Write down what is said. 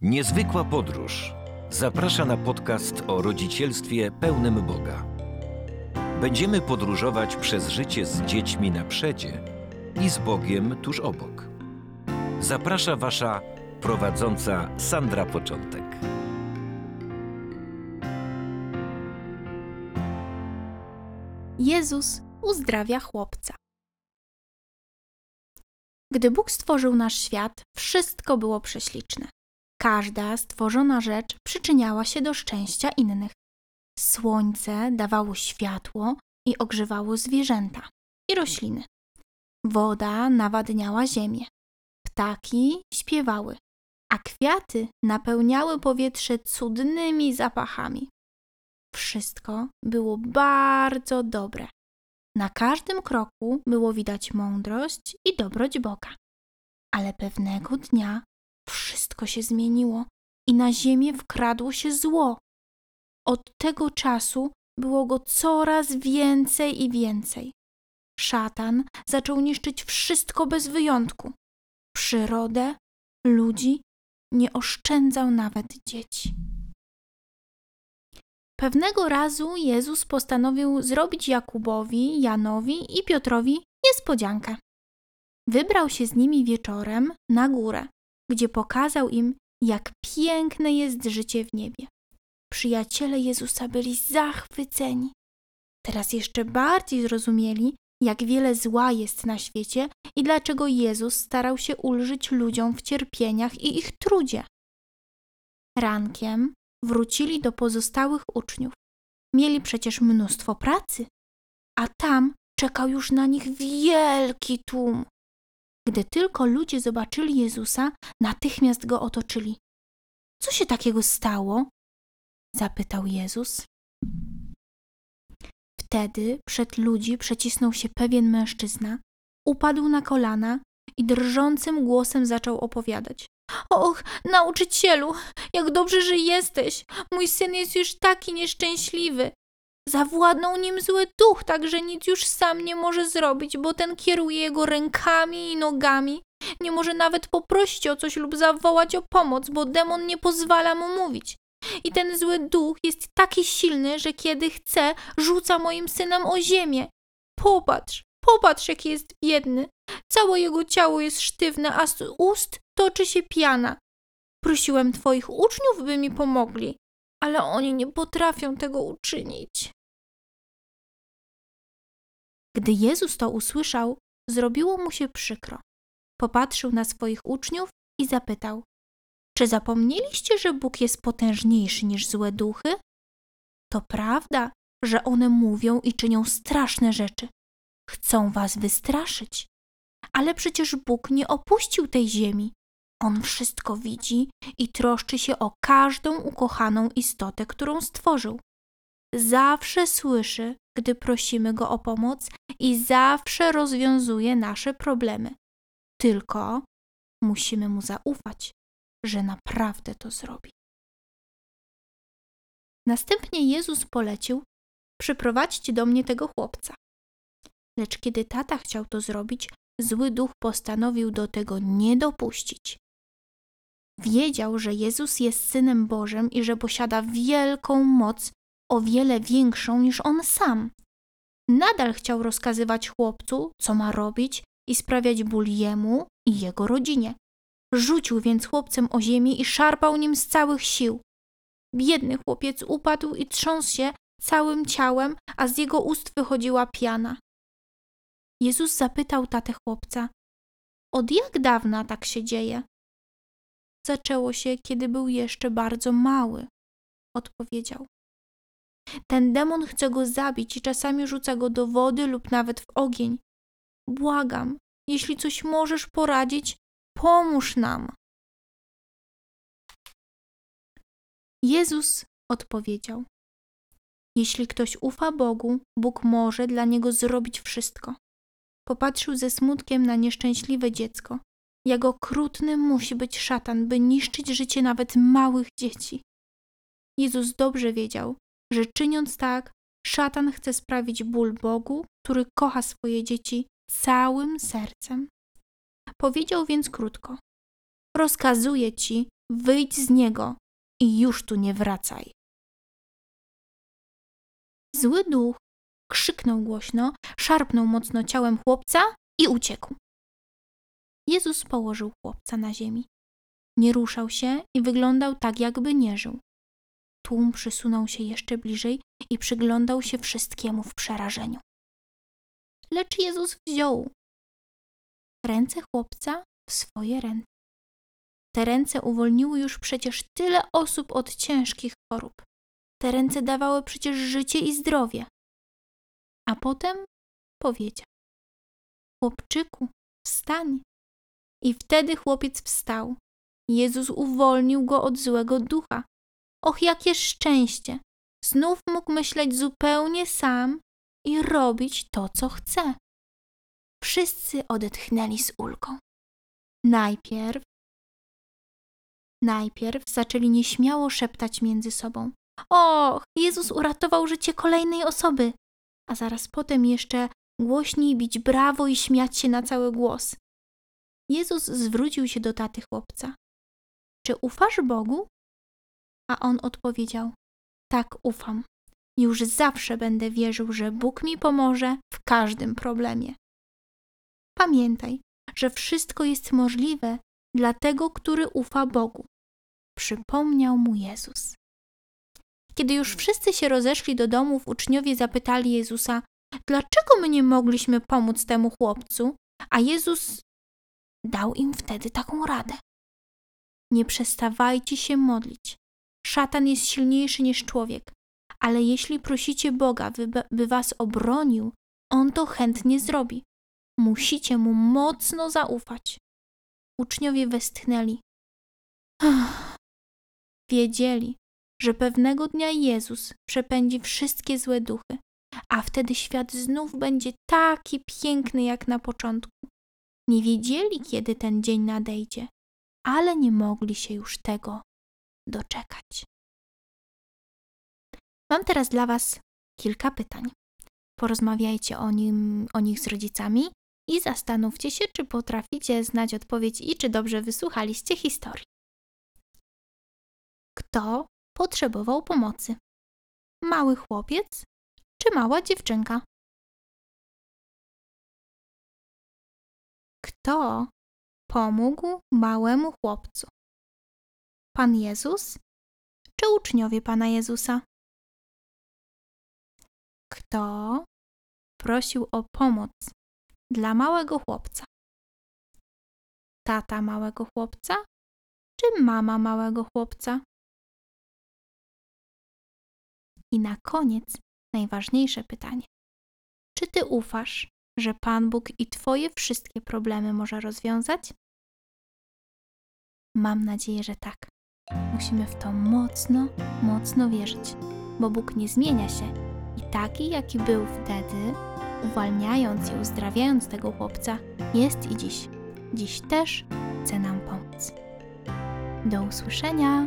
Niezwykła podróż zaprasza na podcast o rodzicielstwie pełnym Boga. Będziemy podróżować przez życie z dziećmi na przedzie i z Bogiem tuż obok. Zaprasza Wasza prowadząca Sandra Początek. Jezus uzdrawia chłopca. Gdy Bóg stworzył nasz świat, wszystko było prześliczne. Każda stworzona rzecz przyczyniała się do szczęścia innych. Słońce dawało światło i ogrzewało zwierzęta i rośliny. Woda nawadniała ziemię. Ptaki śpiewały, a kwiaty napełniały powietrze cudnymi zapachami. Wszystko było bardzo dobre. Na każdym kroku było widać mądrość i dobroć Boga. Ale pewnego dnia wszystko się zmieniło i na ziemię wkradło się zło. Od tego czasu było go coraz więcej i więcej. Szatan zaczął niszczyć wszystko bez wyjątku. Przyrodę, ludzi, nie oszczędzał nawet dzieci. Pewnego razu Jezus postanowił zrobić Jakubowi, Janowi i Piotrowi niespodziankę. Wybrał się z nimi wieczorem na górę, gdzie pokazał im, jak piękne jest życie w niebie. Przyjaciele Jezusa byli zachwyceni. Teraz jeszcze bardziej zrozumieli, jak wiele zła jest na świecie i dlaczego Jezus starał się ulżyć ludziom w cierpieniach i ich trudzie. Rankiem wrócili do pozostałych uczniów. Mieli przecież mnóstwo pracy, a tam czekał już na nich wielki tłum. Gdy tylko ludzie zobaczyli Jezusa, natychmiast go otoczyli. Co się takiego stało? zapytał Jezus. Wtedy przed ludzi przecisnął się pewien mężczyzna, upadł na kolana i drżącym głosem zaczął opowiadać. Och, nauczycielu, jak dobrze, że jesteś. Mój syn jest już taki nieszczęśliwy. Zawładnął nim zły duch, tak że nic już sam nie może zrobić, bo ten kieruje jego rękami i nogami. Nie może nawet poprosić o coś lub zawołać o pomoc, bo demon nie pozwala mu mówić. I ten zły duch jest taki silny, że kiedy chce, rzuca moim synem o ziemię. Popatrz, popatrz, jaki jest biedny. Całe jego ciało jest sztywne, a z ust toczy się piana. Prosiłem twoich uczniów, by mi pomogli, ale oni nie potrafią tego uczynić. Gdy Jezus to usłyszał, zrobiło mu się przykro. Popatrzył na swoich uczniów i zapytał: Czy zapomnieliście, że Bóg jest potężniejszy niż złe duchy? To prawda, że one mówią i czynią straszne rzeczy. Chcą was wystraszyć. Ale przecież Bóg nie opuścił tej ziemi. On wszystko widzi i troszczy się o każdą ukochaną istotę, którą stworzył. Zawsze słyszy, gdy prosimy go o pomoc i zawsze rozwiązuje nasze problemy. Tylko musimy mu zaufać, że naprawdę to zrobi. Następnie Jezus polecił: Przyprowadźcie do mnie tego chłopca. Lecz kiedy tata chciał to zrobić, zły duch postanowił do tego nie dopuścić. Wiedział, że Jezus jest synem Bożym i że posiada wielką moc, o wiele większą niż on sam. Nadal chciał rozkazywać chłopcu, co ma robić i sprawiać ból jemu i jego rodzinie. Rzucił więc chłopcem o ziemię i szarpał nim z całych sił. Biedny chłopiec upadł i trząsł się całym ciałem, a z jego ust wychodziła piana. Jezus zapytał tatę chłopca: Od jak dawna tak się dzieje? Zaczęło się, kiedy był jeszcze bardzo mały, odpowiedział. Ten demon chce go zabić i czasami rzuca go do wody lub nawet w ogień. Błagam, jeśli coś możesz poradzić, pomóż nam. Jezus odpowiedział: Jeśli ktoś ufa Bogu, Bóg może dla niego zrobić wszystko. Popatrzył ze smutkiem na nieszczęśliwe dziecko. Jak okrutny musi być szatan, by niszczyć życie nawet małych dzieci. Jezus dobrze wiedział, że czyniąc tak, szatan chce sprawić ból Bogu, który kocha swoje dzieci całym sercem. Powiedział więc krótko: Rozkazuję ci, wyjdź z niego i już tu nie wracaj. Zły duch krzyknął głośno, szarpnął mocno ciałem chłopca i uciekł. Jezus położył chłopca na ziemi. Nie ruszał się i wyglądał tak, jakby nie żył. Tłum przysunął się jeszcze bliżej i przyglądał się wszystkiemu w przerażeniu. Lecz Jezus wziął ręce chłopca w swoje ręce. Te ręce uwolniły już przecież tyle osób od ciężkich chorób. Te ręce dawały przecież życie i zdrowie. A potem powiedział: Chłopczyku, wstań. I wtedy chłopiec wstał. Jezus uwolnił go od złego ducha. Och, jakie szczęście! Znów mógł myśleć zupełnie sam i robić to, co chce. Wszyscy odetchnęli z ulgą. Najpierw, najpierw zaczęli nieśmiało szeptać między sobą. Och, Jezus uratował życie kolejnej osoby, a zaraz potem jeszcze głośniej bić brawo i śmiać się na cały głos. Jezus zwrócił się do taty chłopca. Czy ufasz Bogu? A on odpowiedział: Tak, ufam. Już zawsze będę wierzył, że Bóg mi pomoże w każdym problemie. Pamiętaj, że wszystko jest możliwe dla tego, który ufa Bogu. Przypomniał mu Jezus. Kiedy już wszyscy się rozeszli do domów, uczniowie zapytali Jezusa, dlaczego my nie mogliśmy pomóc temu chłopcu, a Jezus dał im wtedy taką radę. Nie przestawajcie się modlić. Szatan jest silniejszy niż człowiek, ale jeśli prosicie Boga, by, by was obronił, on to chętnie zrobi. Musicie mu mocno zaufać. Uczniowie westchnęli. Wiedzieli, że pewnego dnia Jezus przepędzi wszystkie złe duchy, a wtedy świat znów będzie taki piękny jak na początku. Nie wiedzieli, kiedy ten dzień nadejdzie, ale nie mogli się już tego doczekać. Mam teraz dla Was kilka pytań. Porozmawiajcie o, nim, o nich z rodzicami i zastanówcie się, czy potraficie znać odpowiedź i czy dobrze wysłuchaliście historii. Kto potrzebował pomocy? Mały chłopiec czy mała dziewczynka? Kto pomógł małemu chłopcu? Pan Jezus czy uczniowie Pana Jezusa? Kto prosił o pomoc dla małego chłopca? Tata małego chłopca czy mama małego chłopca? I na koniec najważniejsze pytanie. Czy ty ufasz, że Pan Bóg i Twoje wszystkie problemy może rozwiązać? Mam nadzieję, że tak. Musimy w to mocno, mocno wierzyć, bo Bóg nie zmienia się i taki, jaki był wtedy, uwalniając i uzdrawiając tego chłopca, jest i dziś. Dziś też chce nam pomóc. Do usłyszenia!